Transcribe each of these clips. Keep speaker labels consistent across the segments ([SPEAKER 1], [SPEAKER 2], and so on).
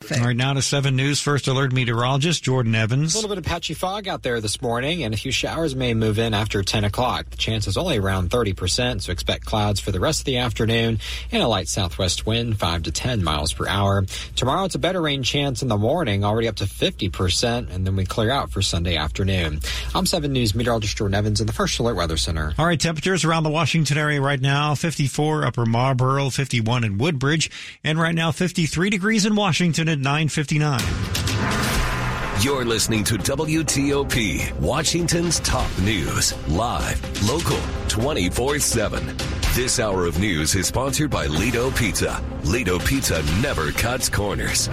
[SPEAKER 1] All right, now to 7 News First Alert meteorologist Jordan Evans.
[SPEAKER 2] A little bit of patchy fog out there this morning, and a few showers may move in after 10 o'clock. The chance is only around 30%, so expect clouds for the rest of the afternoon and a light southwest wind, 5 to 10 miles per hour. Tomorrow, it's a better rain chance in the morning, already up to 50%, and then we clear out for Sunday afternoon. I'm 7 News meteorologist Jordan Evans in the First Alert Weather Center.
[SPEAKER 1] All right, temperatures around the Washington area right now 54 Upper Marlboro, 51 in Woodbridge, and right now 53 degrees in Washington at 959.
[SPEAKER 3] You're listening to WTOP, Washington's top news, live, local, 24 7. This hour of news is sponsored by Lido Pizza. Lido Pizza never cuts corners.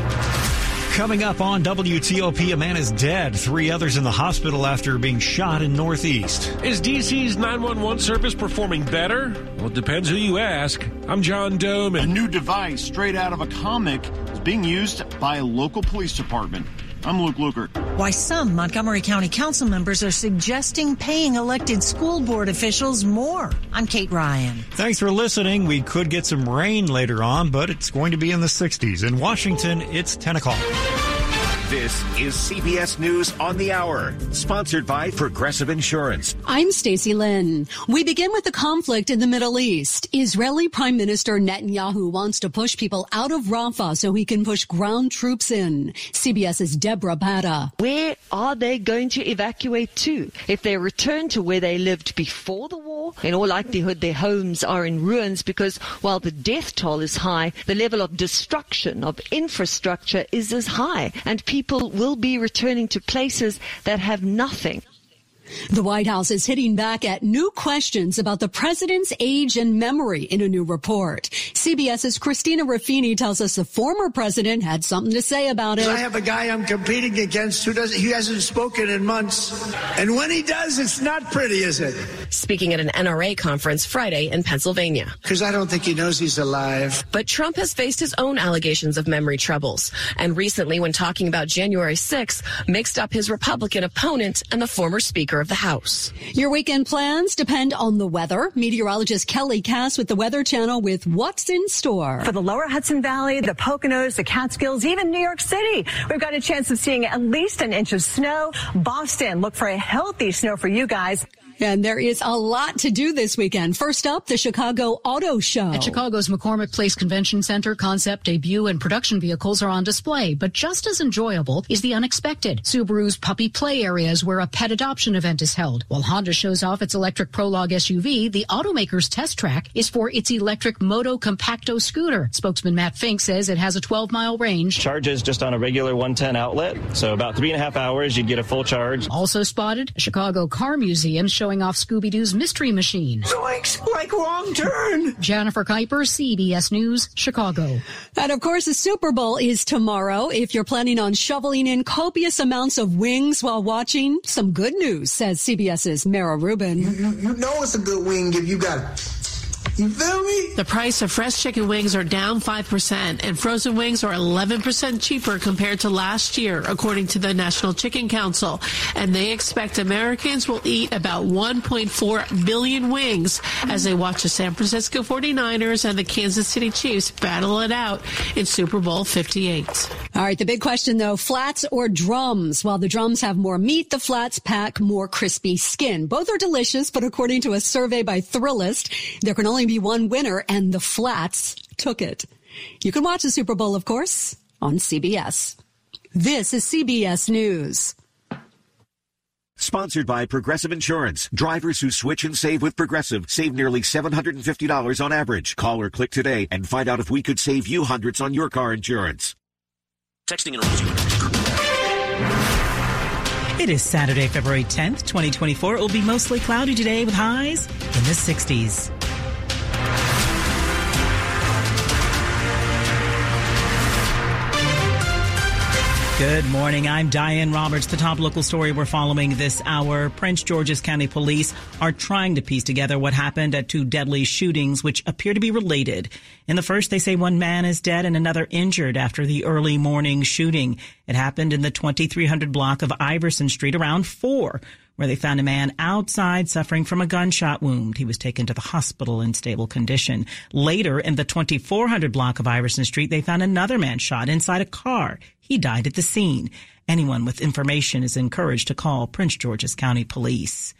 [SPEAKER 1] Coming up on WTOP, a man is dead. Three others in the hospital after being shot in Northeast.
[SPEAKER 4] Is DC's 911 service performing better? Well, it depends who you ask. I'm John Domen.
[SPEAKER 5] A new device straight out of a comic is being used by a local police department. I'm Luke Lukert.
[SPEAKER 6] Why some Montgomery County Council members are suggesting paying elected school board officials more. I'm Kate Ryan.
[SPEAKER 1] Thanks for listening. We could get some rain later on, but it's going to be in the 60s. In Washington, it's 10 o'clock.
[SPEAKER 7] This is CBS News on the Hour, sponsored by Progressive Insurance.
[SPEAKER 8] I'm Stacy Lynn. We begin with the conflict in the Middle East. Israeli Prime Minister Netanyahu wants to push people out of Rafah so he can push ground troops in. CBS's Deborah Patta.
[SPEAKER 9] Where are they going to evacuate to? If they return to where they lived before the war, in all likelihood their homes are in ruins because while the death toll is high, the level of destruction of infrastructure is as high and people will be returning to places that have nothing.
[SPEAKER 8] The White House is hitting back at new questions about the president's age and memory in a new report. CBS's Christina Ruffini tells us the former president had something to say about it.
[SPEAKER 10] I have a guy I'm competing against who doesn't, he hasn't spoken in months. And when he does, it's not pretty, is it?
[SPEAKER 11] Speaking at an NRA conference Friday in Pennsylvania.
[SPEAKER 10] Because I don't think he knows he's alive.
[SPEAKER 11] But Trump has faced his own allegations of memory troubles. And recently, when talking about January 6th, mixed up his Republican opponent and the former Speaker of the House.
[SPEAKER 8] Your weekend plans depend on the weather. Meteorologist Kelly Cass with the Weather Channel with what's in store.
[SPEAKER 12] For the lower Hudson Valley, the Poconos, the Catskills, even New York City, we've got a chance of seeing at least an inch of snow. Boston, look for a healthy snow for you guys.
[SPEAKER 8] And there is a lot to do this weekend. First up, the Chicago Auto Show.
[SPEAKER 13] At Chicago's McCormick Place Convention Center, concept, debut, and production vehicles are on display. But just as enjoyable is the unexpected. Subaru's puppy play areas where a pet adoption event is held. While Honda shows off its electric Prologue SUV, the automaker's test track is for its electric Motocompacto scooter. Spokesman Matt Fink says it has a 12 mile range.
[SPEAKER 14] Charges just on a regular 110 outlet. So about three and a half hours, you'd get a full charge.
[SPEAKER 13] Also spotted, Chicago Car Museum showing off Scooby Doo's Mystery Machine.
[SPEAKER 10] Zoinks! Like wrong turn!
[SPEAKER 13] Jennifer Kuiper, CBS News, Chicago.
[SPEAKER 8] And of course, the Super Bowl is tomorrow. If you're planning on shoveling in copious amounts of wings while watching, some good news, says CBS's Mara Rubin.
[SPEAKER 15] You, you, you know it's a good wing if you got you feel me?
[SPEAKER 16] The price of fresh chicken wings are down 5%, and frozen wings are 11% cheaper compared to last year, according to the National Chicken Council. And they expect Americans will eat about 1.4 billion wings as they watch the San Francisco 49ers and the Kansas City Chiefs battle it out in Super Bowl 58.
[SPEAKER 8] All right, the big question though, flats or drums? While the drums have more meat, the flats pack more crispy skin. Both are delicious, but according to a survey by Thrillist, there can only be one winner and the flats took it. You can watch the Super Bowl, of course, on CBS. This is CBS News.
[SPEAKER 7] Sponsored by Progressive Insurance. Drivers who switch and save with Progressive save nearly $750 on average. Call or click today and find out if we could save you hundreds on your car insurance.
[SPEAKER 17] Texting and It is Saturday, February 10th, 2024. It will be mostly cloudy today with highs in the 60s. Good morning. I'm Diane Roberts. The top local story we're following this hour. Prince George's County Police are trying to piece together what happened at two deadly shootings, which appear to be related. In the first, they say one man is dead and another injured after the early morning shooting. It happened in the 2300 block of Iverson Street around 4 where they found a man outside suffering from a gunshot wound. He was taken to the hospital in stable condition. Later, in the 2400 block of Iverson Street, they found another man shot inside a car. He died at the scene. Anyone with information is encouraged to call Prince George's County Police.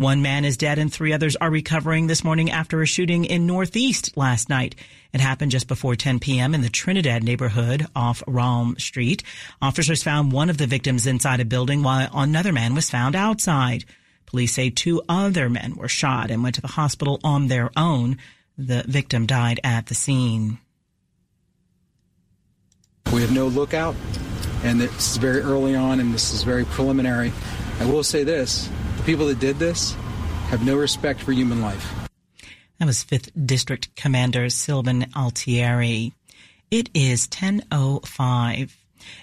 [SPEAKER 17] One man is dead and three others are recovering this morning after a shooting in Northeast last night. It happened just before 10 p.m. in the Trinidad neighborhood off Raum Street. Officers found one of the victims inside a building while another man was found outside. Police say two other men were shot and went to the hospital on their own. The victim died at the scene.
[SPEAKER 18] We have no lookout, and this is very early on, and this is very preliminary. I will say this the people that did this have no respect for human life.
[SPEAKER 17] That was 5th District Commander Sylvan Altieri. It is 10.05.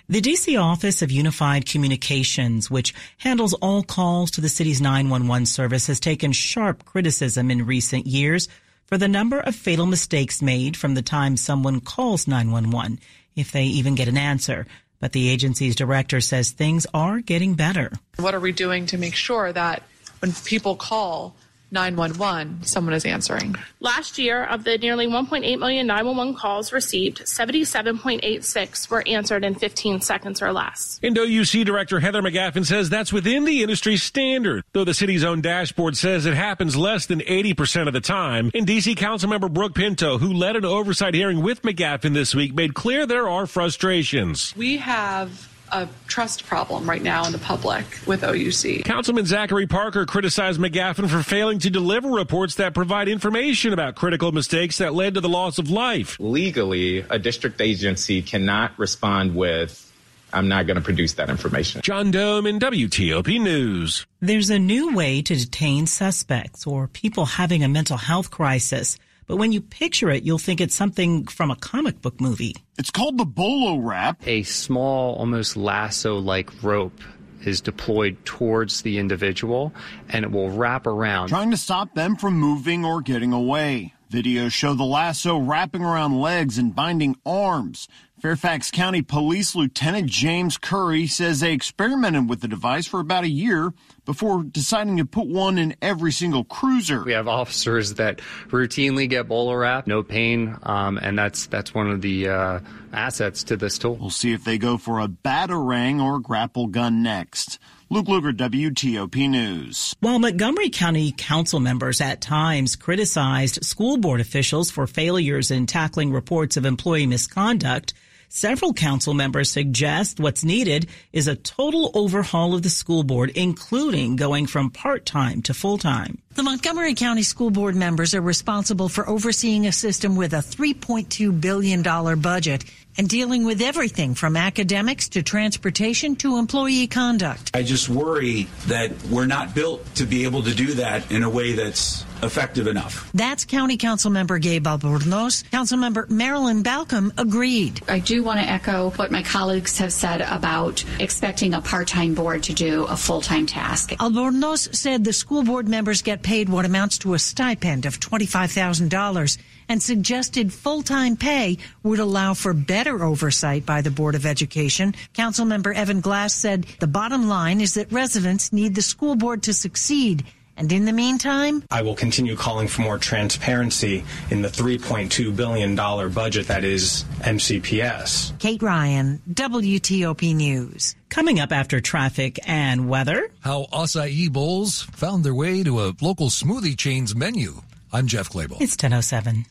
[SPEAKER 17] The DC Office of Unified Communications, which handles all calls to the city's 911 service, has taken sharp criticism in recent years for the number of fatal mistakes made from the time someone calls 911, if they even get an answer. But the agency's director says things are getting better.
[SPEAKER 19] What are we doing to make sure that when people call 911, someone is answering?
[SPEAKER 20] Last year, of the nearly 1.8 million 911 calls received, 77.86 were answered in 15 seconds or less.
[SPEAKER 4] IndoUC Director Heather McGaffin says that's within the industry standard, though the city's own dashboard says it happens less than 80% of the time. And DC Councilmember Brooke Pinto, who led an oversight hearing with McGaffin this week, made clear there are frustrations.
[SPEAKER 19] We have a trust problem right now in the public with OUC.
[SPEAKER 4] Councilman Zachary Parker criticized McGaffin for failing to deliver reports that provide information about critical mistakes that led to the loss of life.
[SPEAKER 21] Legally, a district agency cannot respond with, I'm not going to produce that information.
[SPEAKER 4] John Domen in WTOP News.
[SPEAKER 17] There's a new way to detain suspects or people having a mental health crisis. But when you picture it, you'll think it's something from a comic book movie.
[SPEAKER 5] It's called the BolaWrap.
[SPEAKER 22] A small, almost lasso like rope is deployed towards the individual and it will wrap around.
[SPEAKER 5] Trying to stop them from moving or getting away. Videos show the lasso wrapping around legs and binding arms. Fairfax County Police Lieutenant James Curry says they experimented with the device for about a year before deciding to put one in every single cruiser.
[SPEAKER 22] We have officers that routinely get BolaWrap, no pain, um, and that's that's one of the uh, assets to this tool.
[SPEAKER 5] We'll see if they go for a batarang or grapple gun next. Luke Lukert, WTOP News.
[SPEAKER 17] While Montgomery County council members at times criticized school board officials for failures in tackling reports of employee misconduct, Several council members suggest what's needed is a total overhaul of the school board, including going from part-time to full-time.
[SPEAKER 6] The Montgomery County School Board members are responsible for overseeing a system with a $3.2 billion budget and dealing with everything from academics to transportation to employee conduct.
[SPEAKER 23] I just worry that we're not built to be able to do that in a way that's effective enough.
[SPEAKER 6] That's County Council Member Gabe Albornoz. Councilmember Marilyn Balcombe agreed.
[SPEAKER 24] I do want to echo what my colleagues have said about expecting a part-time board to do a full-time task.
[SPEAKER 6] Albornoz said the school board members get paid what amounts to a stipend of $25,000 and suggested full-time pay would allow for better oversight by the Board of Education. Councilmember Evan Glass said the bottom line is that residents need the school board to succeed and in the meantime,
[SPEAKER 25] I will continue calling for more transparency in the $3.2 billion budget that is MCPS.
[SPEAKER 6] Kate Ryan, WTOP News.
[SPEAKER 17] Coming up after traffic and weather.
[SPEAKER 26] How acai bowls found their way to a local smoothie chain's menu. I'm Jeff Clabaugh.
[SPEAKER 17] It's 1007.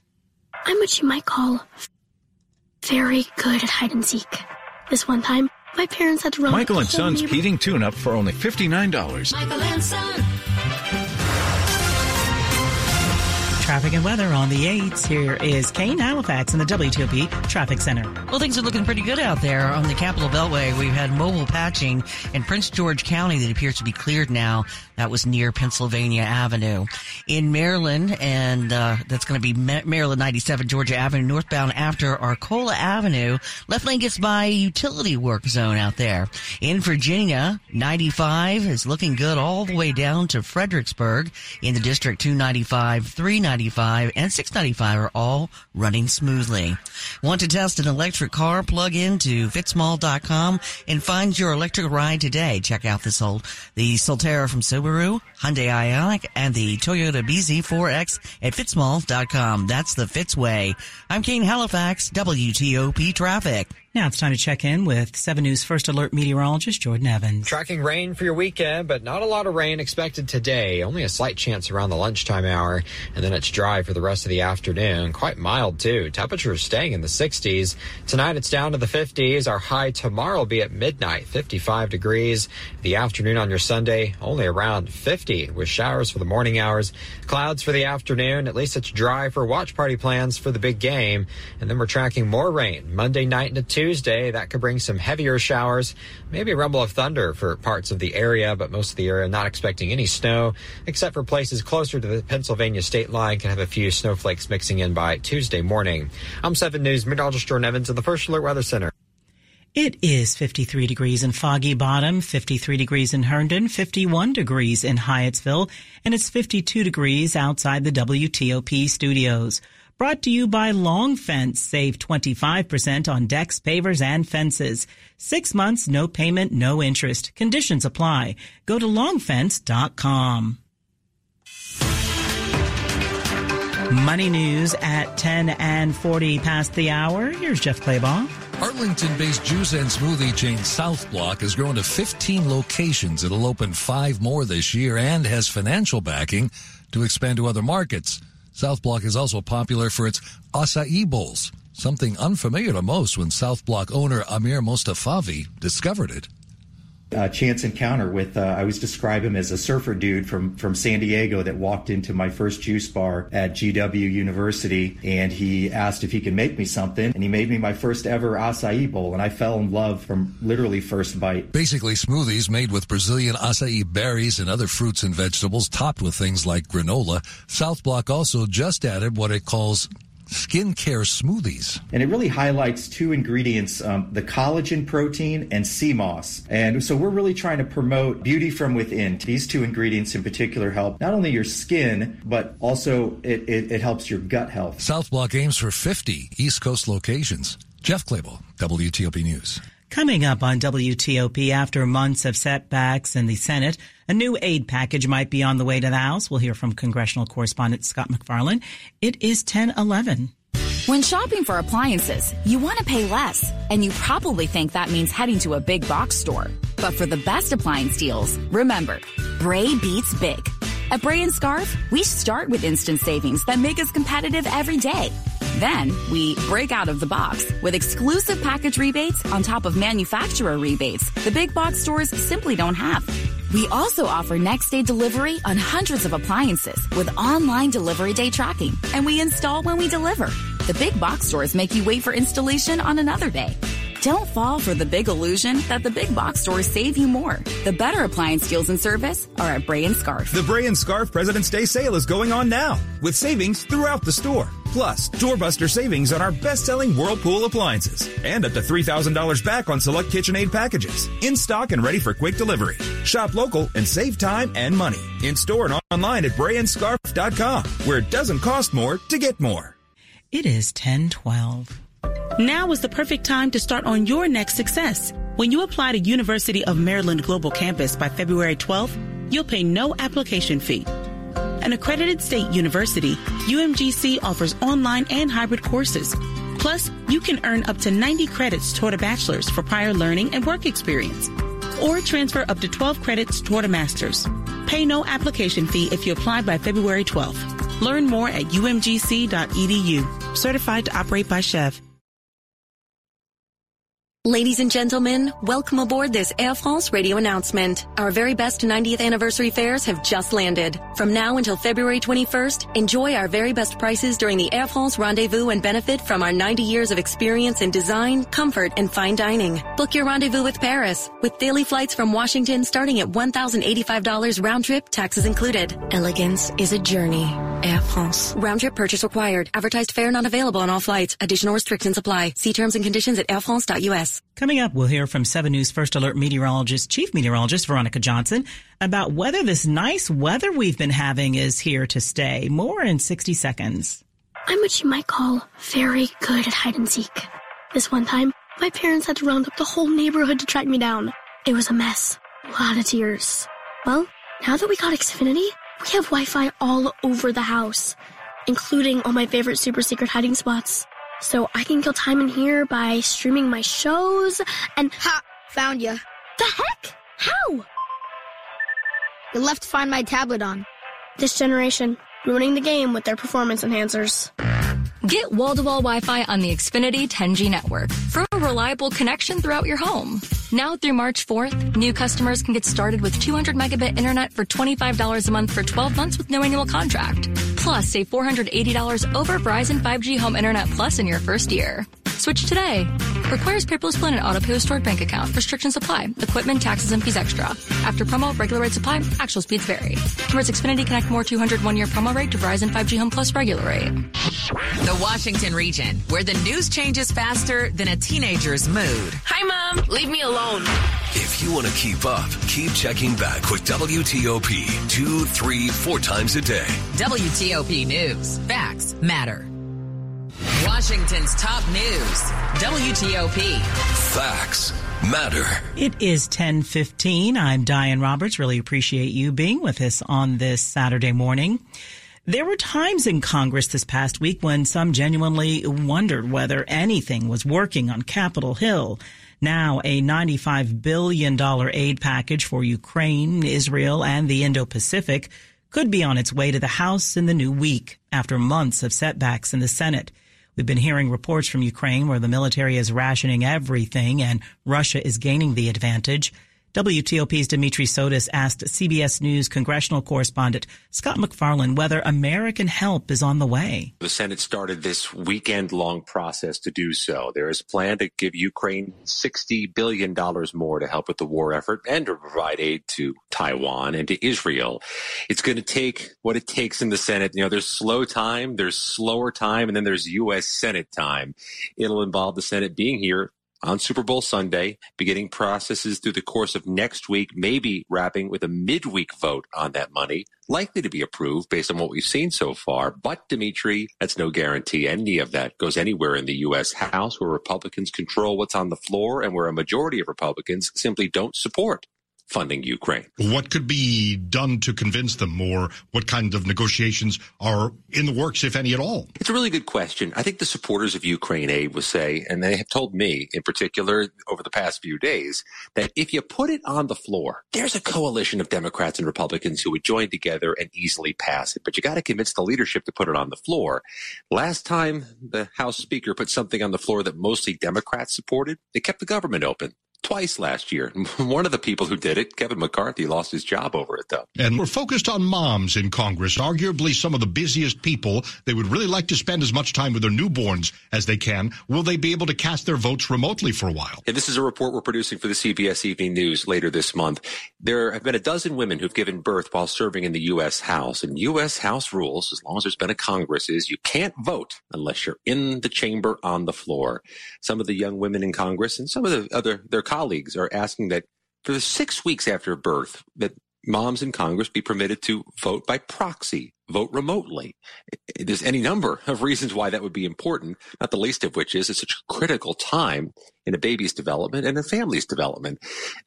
[SPEAKER 27] I'm what you might call very good at hide and seek. This one time, my parents had to run.
[SPEAKER 28] Michael and Son's heating tune up for only $59.
[SPEAKER 27] Michael and Son.
[SPEAKER 17] Traffic and weather on the 8s. Here is Kane Halifax in the WTOP Traffic Center.
[SPEAKER 29] Well, things are looking pretty good out there on the Capital Beltway. We've had mobile patching in Prince George County that appears to be cleared now. That was near Pennsylvania Avenue. In Maryland, and uh, that's going to be Maryland 97 Georgia Avenue northbound after Arcola Avenue. Left lane gets by utility work zone out there. In Virginia, 95 is looking good all the way down to Fredericksburg. In the district, 295, 395, and 695 are all running smoothly. Want to test an electric car? Plug into fitzmall.com and find your electric ride today. Check out this old, the Solterra from Subaru, Hyundai Ioniq, and the Toyota BZ4X at fitzmall.com. That's the Fitzway. I'm Kane Halifax, WTOP Traffic.
[SPEAKER 17] Now it's time to check in with 7 News First Alert meteorologist Jordan Evans.
[SPEAKER 30] Tracking rain for your weekend, but not a lot of rain expected today. Only a slight chance around the lunchtime hour, and then it's dry for the rest of the afternoon. Quite mild, too. Temperatures staying in the 60s. Tonight it's down to the 50s. Our high tomorrow will be at midnight, 55 degrees. The afternoon on your Sunday, only around 50 with showers for the morning hours. Clouds for the afternoon. At least it's dry for watch party plans for the big game. And then we're tracking more rain Monday night into Tuesday. Tuesday. That could bring some heavier showers, maybe a rumble of thunder for parts of the area, but most of the area not expecting any snow, except for places closer to the Pennsylvania state line can have a few snowflakes mixing in by Tuesday morning. I'm 7 News meteorologist Jordan Evans of the First Alert Weather Center.
[SPEAKER 17] It is 53 degrees in Foggy Bottom, 53 degrees in Herndon, 51 degrees in Hyattsville, and it's 52 degrees outside the WTOP studios. Brought to you by Long Fence. Save 25% on decks, pavers, and fences. Six months, no payment, no interest. Conditions apply. Go to longfence.com. Money news at 10 and 40 past the hour. Here's Jeff Clabaugh.
[SPEAKER 26] Arlington-based juice and smoothie chain South Block has grown to 15 locations. It'll open five more this year and has financial backing to expand to other markets. South Block is also popular for its acai bowls, something unfamiliar to most when South Block owner Amir Mostafavi discovered it.
[SPEAKER 31] A chance encounter with, uh, I always describe him as a surfer dude from, from San Diego that walked into my first juice bar at GW University and he asked if he could make me something and he made me my first ever acai bowl and I fell in love from literally first bite.
[SPEAKER 26] Basically smoothies made with Brazilian acai berries and other fruits and vegetables topped with things like granola. South Block also just added what it calls skincare smoothies.
[SPEAKER 31] And it really highlights two ingredients, um, the collagen protein and sea moss. And so we're really trying to promote beauty from within. These two ingredients in particular help not only your skin, but also it, it, it helps your gut health.
[SPEAKER 26] South Block aims for 50 East Coast locations. Jeff Clabaugh, WTOP News.
[SPEAKER 17] Coming up on WTOP after months of setbacks in the Senate, a new aid package might be on the way to the House. We'll hear from congressional correspondent Scott MacFarlane. It is 1011.
[SPEAKER 32] When shopping for appliances, you want to pay less, and you probably think that means heading to a big box store. But for the best appliance deals, remember, Bray beats big. At Bray and Scarff, we start with instant savings that make us competitive every day. Then we break out of the box with exclusive package rebates on top of manufacturer rebates the big box stores simply don't have. We also offer next day delivery on hundreds of appliances with online delivery day tracking, and we install when we deliver. The big box stores make you wait for installation on another day. Don't fall for the big illusion that the big box stores save you more. The better appliance deals and service are at Bray and Scarff.
[SPEAKER 33] The Bray and Scarff President's Day sale is going on now with savings throughout the store. Plus, doorbuster savings on our best-selling Whirlpool appliances and up to $3,000 back on select KitchenAid packages. In stock and ready for quick delivery. Shop local and save time and money. In store and online at brayandscarff.com where it doesn't cost more to get more.
[SPEAKER 17] It is 1012.
[SPEAKER 34] Now is the perfect time to start on your next success. When you apply to University of Maryland Global Campus by February 12th, you'll pay no application fee. An accredited state university, UMGC offers online and hybrid courses. Plus, you can earn up to 90 credits toward a bachelor's for prior learning and work experience. Or transfer up to 12 credits toward a master's. Pay no application fee if you apply by February 12th. Learn more at umgc.edu. Certified to operate by SCHEV.
[SPEAKER 35] Ladies and gentlemen, welcome aboard this Air France radio announcement. Our very best 90th anniversary fares have just landed. From now until February 21st, enjoy our very best prices during the Air France rendezvous and benefit from our 90 years of experience in design, comfort, and fine dining. Book your rendezvous with Paris with daily flights from Washington starting at $1,085 round trip, taxes included. Elegance is a journey. Air France. Round trip purchase required. Advertised fare not available on all flights. Additional restrictions apply. See terms and conditions at airfrance.us.
[SPEAKER 17] Coming up, we'll hear from 7 News First Alert meteorologist, Chief Meteorologist Veronica Johnson about whether this nice weather we've been having is here to stay. More in 60 seconds.
[SPEAKER 27] I'm what you might call very good at hide and seek. This one time, my parents had to round up the whole neighborhood to track me down. It was a mess. A lot of tears. Well, now that we got Xfinity, we have Wi-Fi all over the house, including all my favorite super secret hiding spots. So I can kill time in here by streaming my shows and
[SPEAKER 36] ha, found you.
[SPEAKER 27] The heck? How?
[SPEAKER 36] You left Find My tablet on.
[SPEAKER 27] This generation, ruining the game with their performance enhancers.
[SPEAKER 37] Get wall-to-wall Wi-Fi on the Xfinity 10G network for a reliable connection throughout your home. Now through March 4th, new customers can get started with 200 megabit internet for $25 a month for 12 months with no annual contract. Plus, save $480 over Verizon 5G Home Internet Plus in your first year. Switch today. Requires paperless plan and auto pay stored bank account. Restrictions apply. Equipment, taxes, and fees extra. After promo, regular rate supply. Actual speeds vary. Converts Xfinity Connect More 200 one year promo rate to Verizon 5G Home Plus regular rate.
[SPEAKER 38] The Washington region, where the news changes faster than a teenager's mood.
[SPEAKER 39] Hi, Mom. Leave me alone.
[SPEAKER 40] If you want to keep up, keep checking back with WTOP two, three, four times a day.
[SPEAKER 38] WTOP News. Facts matter. Washington's top news. WTOP.
[SPEAKER 40] Facts matter.
[SPEAKER 17] It is 1015. I'm Diane Roberts. Really appreciate you being with us on this Saturday morning. There were times in Congress this past week when some genuinely wondered whether anything was working on Capitol Hill. Now, a $95 billion aid package for Ukraine, Israel, and the Indo-Pacific could be on its way to the House in the new week after months of setbacks in the Senate. We've been hearing reports from Ukraine where the military is rationing everything and Russia is gaining the advantage. WTOP's Dimitri Sotis asked CBS News congressional correspondent Scott MacFarlane whether American help is on the way.
[SPEAKER 41] The Senate started this weekend long process to do so. There is a plan to give Ukraine $60 billion more to help with the war effort and to provide aid to Taiwan and to Israel. It's going to take what it takes in the Senate. You know, there's slow time, there's slower time, and then there's U.S. Senate time. It'll involve the Senate being here on Super Bowl Sunday, beginning processes through the course of next week, maybe wrapping with a midweek vote on that money, likely to be approved based on what we've seen so far. But Dimitri, that's no guarantee any of that goes anywhere in the U.S. House where Republicans control what's on the floor and where a majority of Republicans simply don't support funding Ukraine.
[SPEAKER 42] What could be done to convince them, or what kind of negotiations are in the works, if any at all?
[SPEAKER 41] It's a really good question. I think the supporters of Ukraine aid will say, and they have told me in particular over the past few days, that if you put it on the floor, there's a coalition of Democrats and Republicans who would join together and easily pass it. But you got to convince the leadership to put it on the floor. Last time the House Speaker put something on the floor that mostly Democrats supported, it kept the government open twice last year. One of the people who did it, Kevin McCarthy, lost his job over it, though.
[SPEAKER 42] And we're focused on moms in Congress, arguably some of the busiest people. They would really like to spend as much time with their newborns as they can. Will they be able to cast their votes remotely for a while?
[SPEAKER 41] And this is a report we're producing for the CBS Evening News later this month. There have been a dozen women who've given birth while serving in the U.S. House. And U.S. House rules, as long as there's been a Congress, is you can't vote unless you're in the chamber on the floor. Some of the young women in Congress and some of the other their colleagues are asking that for the six weeks after birth, that moms in Congress be permitted to vote by proxy, vote remotely. There's any number of reasons why that would be important, not the least of which is it's such a critical time in a baby's development and a family's development.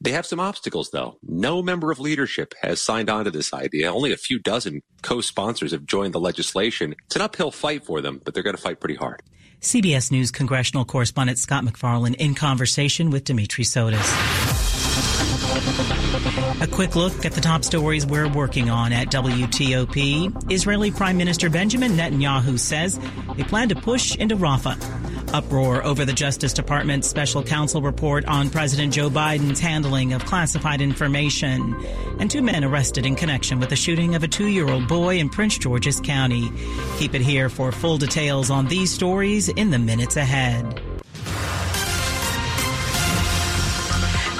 [SPEAKER 41] They have some obstacles though. No member of leadership has signed on to this idea. Only a few dozen co-sponsors have joined the legislation. It's an uphill fight for them, but they're going to fight pretty hard.
[SPEAKER 17] CBS News congressional correspondent Scott MacFarlane in conversation with Dimitri Sotis. A quick look at the top stories we're working on at WTOP. Israeli Prime Minister Benjamin Netanyahu says they plan to push into Rafah. Uproar over the Justice Department's special counsel report on President Joe Biden's handling of classified information. And two men arrested in connection with the shooting of a two year old boy in Prince George's County. Keep it here for full details on these stories in the minutes ahead.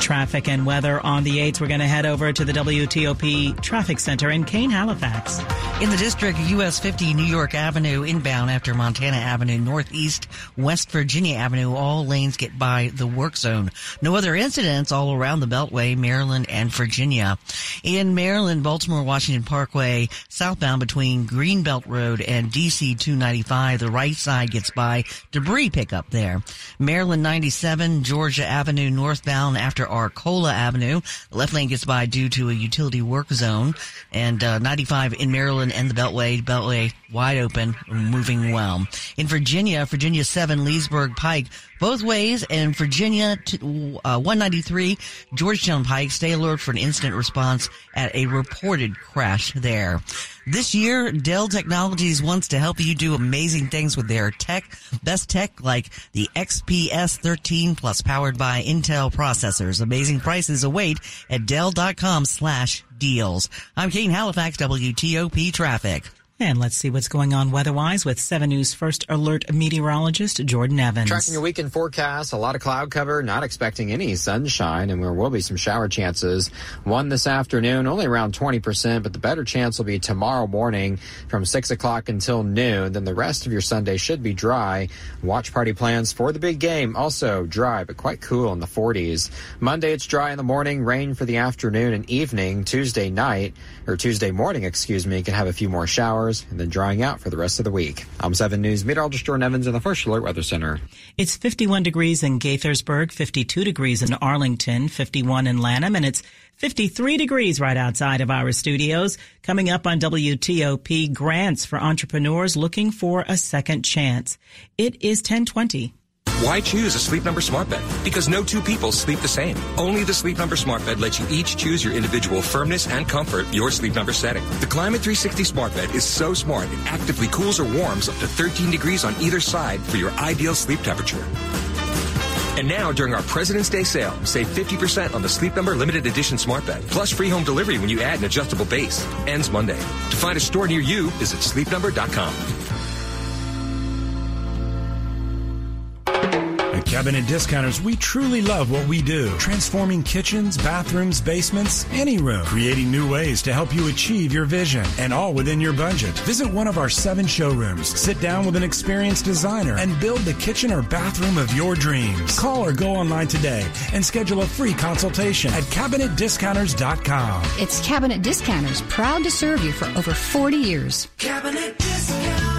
[SPEAKER 17] Traffic and weather on the 8th. We're going to head over to the WTOP Traffic Center in Kane, Halifax.
[SPEAKER 29] In the district, US 50 New York Avenue inbound after Montana Avenue Northeast, West Virginia Avenue, all lanes get by the work zone. No other incidents all around the Beltway, Maryland and Virginia. In Maryland, Baltimore Washington Parkway, southbound between Greenbelt Road and DC 295, the right side gets by debris pickup there. Maryland 97, Georgia Avenue northbound after Arcola Avenue. The left lane gets by due to a utility work zone. And uh, 95 in Maryland and the Beltway. Beltway wide open, moving well. In Virginia, Virginia 7, Leesburg Pike, both ways. And Virginia to, uh, 193, Georgetown Pike. Stay alert for an incident response at a reported crash there. This year, Dell Technologies wants to help you do amazing things with their tech, best tech like the XPS 13 plus powered by Intel processors. Amazing prices await at Dell.com slash deals. I'm Kane Halifax, WTOP Traffic.
[SPEAKER 17] And let's see what's going on weather-wise with 7 News First Alert meteorologist Jordan Evans.
[SPEAKER 30] Tracking your weekend forecast, a lot of cloud cover, not expecting any sunshine, and there will be some shower chances. One this afternoon, only around 20%, but the better chance will be tomorrow morning from 6 o'clock until noon. Then the rest of your Sunday should be dry. Watch party plans for the big game, also dry, but quite cool in the 40s. Monday, it's dry in the morning, rain for the afternoon and evening. Tuesday night, or Tuesday morning, excuse me, can have a few more showers and then drying out for the rest of the week. I'm 7 News meteorologist Jordan Evans in the First Alert Weather Center.
[SPEAKER 17] It's 51 degrees in Gaithersburg, 52 degrees in Arlington, 51 in Lanham, and it's 53 degrees right outside of our studios. Coming up on WTOP, grants for entrepreneurs looking for a second chance. It is 1020.
[SPEAKER 43] Why choose a Sleep Number smart bed? Because no two people sleep the same. Only the Sleep Number smart bed lets you each choose your individual firmness and comfort, your Sleep Number setting. The Climate 360 smart bed is so smart it actively cools or warms up to 13 degrees on either side for your ideal sleep temperature. And now, during our President's Day sale, save 50% on the Sleep Number limited edition smart bed, plus free home delivery when you add an adjustable base. Ends Monday. To find a store near you, visit sleepnumber.com.
[SPEAKER 44] Cabinet Discounters, we truly love what we do. Transforming kitchens, bathrooms, basements, any room. Creating new ways to help you achieve your vision and all within your budget. Visit one of our seven showrooms. Sit down with an experienced designer and build the kitchen or bathroom of your dreams. Call or go online today and schedule a free consultation at CabinetDiscounters.com.
[SPEAKER 45] It's Cabinet Discounters, proud to serve you for over 40 years.
[SPEAKER 46] Cabinet Discounters.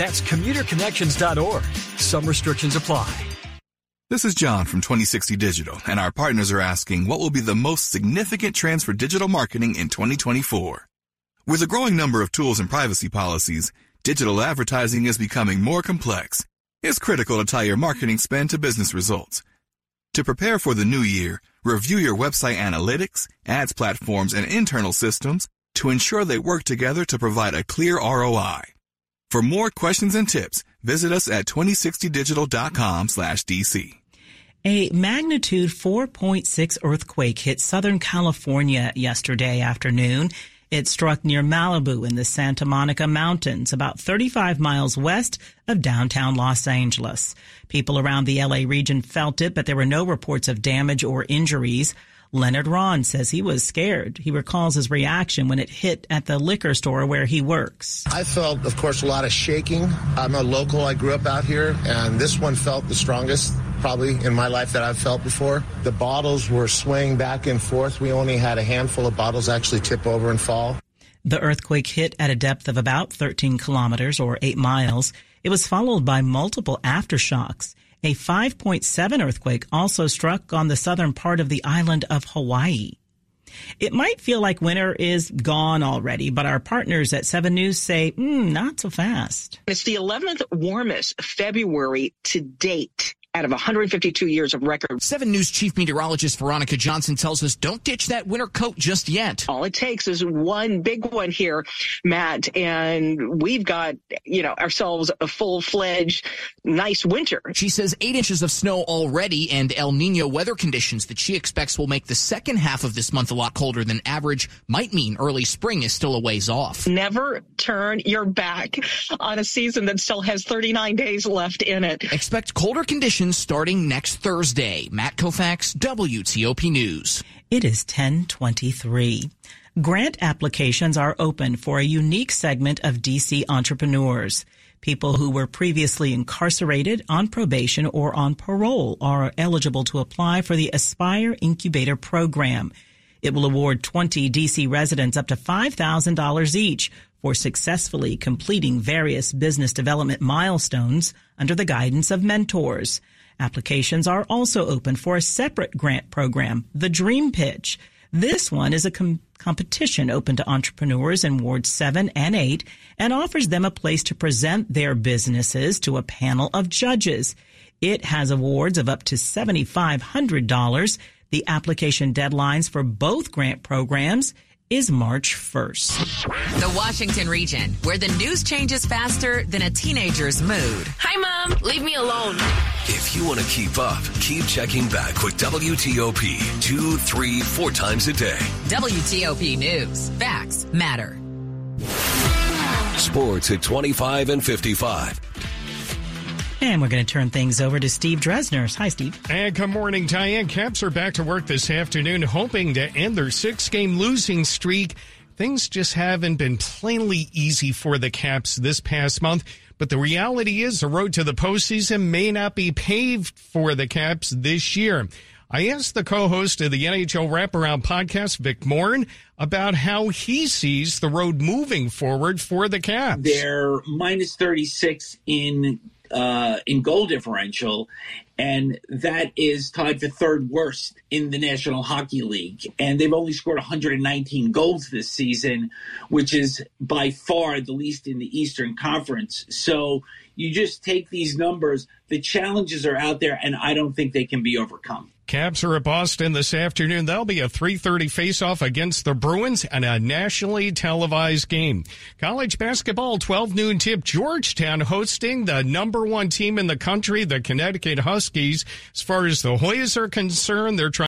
[SPEAKER 47] That's commuterconnections.org. Some restrictions apply.
[SPEAKER 48] This is John from 2060 Digital, and our partners are asking what will be the most significant trends for digital marketing in 2024. With a growing number of tools and privacy policies, digital advertising is becoming more complex. It's critical to tie your marketing spend to business results. To prepare for the new year, review your website analytics, ads platforms, and internal systems to ensure they work together to provide a clear ROI. For more questions and tips, visit us at 2060digital.com slash DC.
[SPEAKER 17] A magnitude 4.6 earthquake hit Southern California yesterday afternoon. It struck near Malibu in the Santa Monica Mountains, about 35 miles west of downtown Los Angeles. People around the LA region felt it, but there were no reports of damage or injuries. Leonard Ron says he was scared. He recalls his reaction when it hit at the liquor store where he works.
[SPEAKER 49] I felt, of course, a lot of shaking. I'm a local. I grew up out here, and this one felt the strongest probably in my life that I've felt before. The bottles were swaying back and forth. We only had a handful of bottles actually tip over and fall.
[SPEAKER 17] The earthquake hit at a depth of about 13 kilometers or 8 miles. It was followed by multiple aftershocks. A 5.7 earthquake also struck on the southern part of the island of Hawaii. It might feel like winter is gone already, but our partners at 7 News say, mm, not so fast.
[SPEAKER 50] It's the 11th warmest February to date out of 152 years of record.
[SPEAKER 51] 7 News Chief Meteorologist Veronica Johnson tells us don't ditch that winter coat just yet.
[SPEAKER 50] All it takes is one big one here, Matt, and we've got, you know, ourselves a full-fledged nice winter.
[SPEAKER 51] She says eight inches of snow already and El Nino weather conditions that she expects will make the second half of this month a lot colder than average might mean early spring is still a ways off.
[SPEAKER 50] Never turn your back on a season that still has 39 days left in it.
[SPEAKER 51] Expect colder conditions starting next Thursday. Matt Koufax, WTOP News.
[SPEAKER 17] It is 1023. Grant applications are open for a unique segment of DC entrepreneurs. People who were previously incarcerated, on probation, or on parole are eligible to apply for the Aspire Incubator Program. It will award 20 DC residents up to $5,000 each for successfully completing various business development milestones under the guidance of mentors. Applications are also open for a separate grant program, the Dream Pitch. This one is a com- competition open to entrepreneurs in Wards 7 and 8 and offers them a place to present their businesses to a panel of judges. It has awards of up to $7,500. The application deadlines for both grant programs is March 1st.
[SPEAKER 38] The Washington region, where the news changes faster than a teenager's mood.
[SPEAKER 39] Hi, Mom. Leave me alone.
[SPEAKER 40] If you want to keep up, keep checking back with WTOP two, three, four times a day.
[SPEAKER 38] WTOP News. Facts matter.
[SPEAKER 40] Sports at 25 and 55.
[SPEAKER 17] And we're going to turn things over to Steve Dresner. Hi, Steve.
[SPEAKER 52] And good morning, Diane. Caps are back to work this afternoon, hoping to end their six game losing streak. Things just haven't been plainly easy for the Caps this past month. But the reality is the road to the postseason may not be paved for the Caps this year. I asked the co-host of the NHL Wraparound podcast, Vic Morn, about how he sees the road moving forward for the Caps.
[SPEAKER 53] They're minus 36 in uh, in goal differential, and that is tied for third worst in the National Hockey League. And they've only scored 119 goals this season, which is by far the least in the Eastern Conference. So you just take these numbers. The challenges are out there, and I don't think they can be overcome.
[SPEAKER 52] Caps are at Boston this afternoon. There'll be a 3:30 face-off against the Bruins and a nationally televised game. College basketball 12 noon tip Georgetown hosting the number 1 team in the country, the Connecticut Huskies. As far as the Hoyas are concerned, they're trying